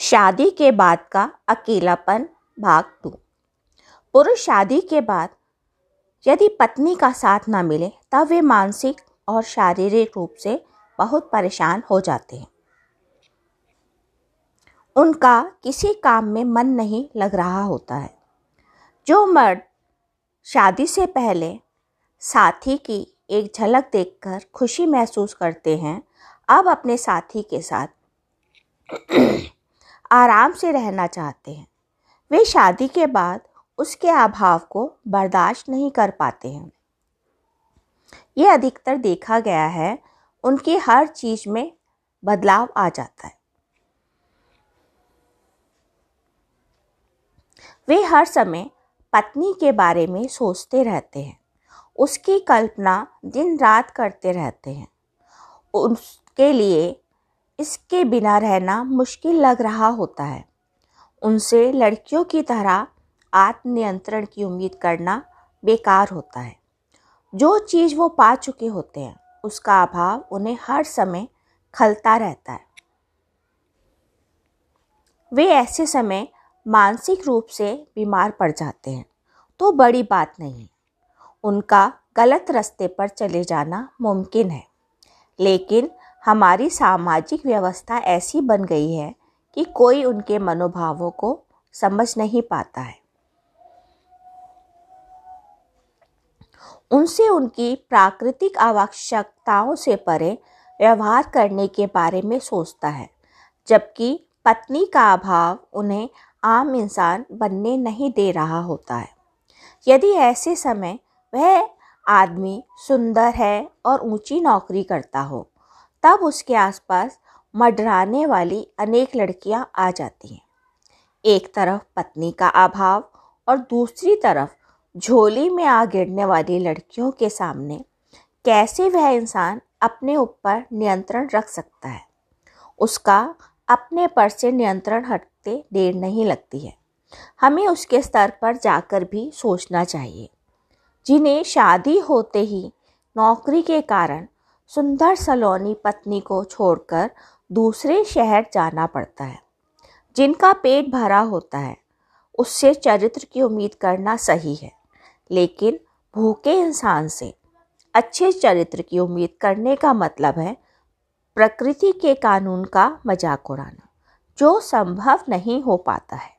शादी के बाद का अकेलापन भाग टू पुरुष शादी के बाद यदि पत्नी का साथ ना मिले, तब वे मानसिक और शारीरिक रूप से बहुत परेशान हो जाते हैं। उनका किसी काम में मन नहीं लग रहा होता है। जो मर्द शादी से पहले साथी की एक झलक देखकर खुशी महसूस करते हैं, अब अपने साथी के साथ आराम से रहना चाहते हैं। वे शादी के बाद उसके अभाव को बर्दाश्त नहीं कर पाते हैं। ये अधिकतर देखा गया है, उनकी हर चीज़ में बदलाव आ जाता है। वे हर समय पत्नी के बारे में सोचते रहते हैं। उसकी कल्पना दिन रात करते रहते हैं। उसके लिए इसके बिना रहना मुश्किल लग रहा होता है। उनसे लड़कियों की तरह आत्मनियंत्रण की उम्मीद करना बेकार होता है। जो चीज़ वो पा चुके होते हैं, उसका अभाव उन्हें हर समय खलता रहता है। वे ऐसे समय मानसिक रूप से बीमार पड़ जाते हैं तो बड़ी बात नहीं। उनका गलत रास्ते पर चले जाना मुमकिन है, लेकिन हमारी सामाजिक व्यवस्था ऐसी बन गई है कि कोई उनके मनोभावों को समझ नहीं पाता है। उनसे उनकी प्राकृतिक आवश्यकताओं से परे व्यवहार करने के बारे में सोचता है, जबकि पत्नी का अभाव उन्हें आम इंसान बनने नहीं दे रहा होता है। यदि ऐसे समय वह आदमी सुंदर है और ऊँची नौकरी करता हो तब उसके आसपास मडराने वाली अनेक लड़कियाँ आ जाती हैं। एक तरफ़ पत्नी का अभाव और दूसरी तरफ़ झोली में आ गिरने वाली लड़कियों के सामने कैसे वह इंसान अपने ऊपर नियंत्रण रख सकता है? उसका अपने पर से नियंत्रण हटते देर नहीं लगती है। हमें उसके स्तर पर जाकर भी सोचना चाहिए। जिन्हें शादी होते ही नौकरी के कारण सुंदर सलोनी पत्नी को छोड़कर दूसरे शहर जाना पड़ता है, जिनका पेट भरा होता है। उससे चरित्र की उम्मीद करना सही है, लेकिन भूखे इंसान से अच्छे चरित्र की उम्मीद करने का मतलब है प्रकृति के कानून का मज़ाक उड़ाना, जो संभव नहीं हो पाता है।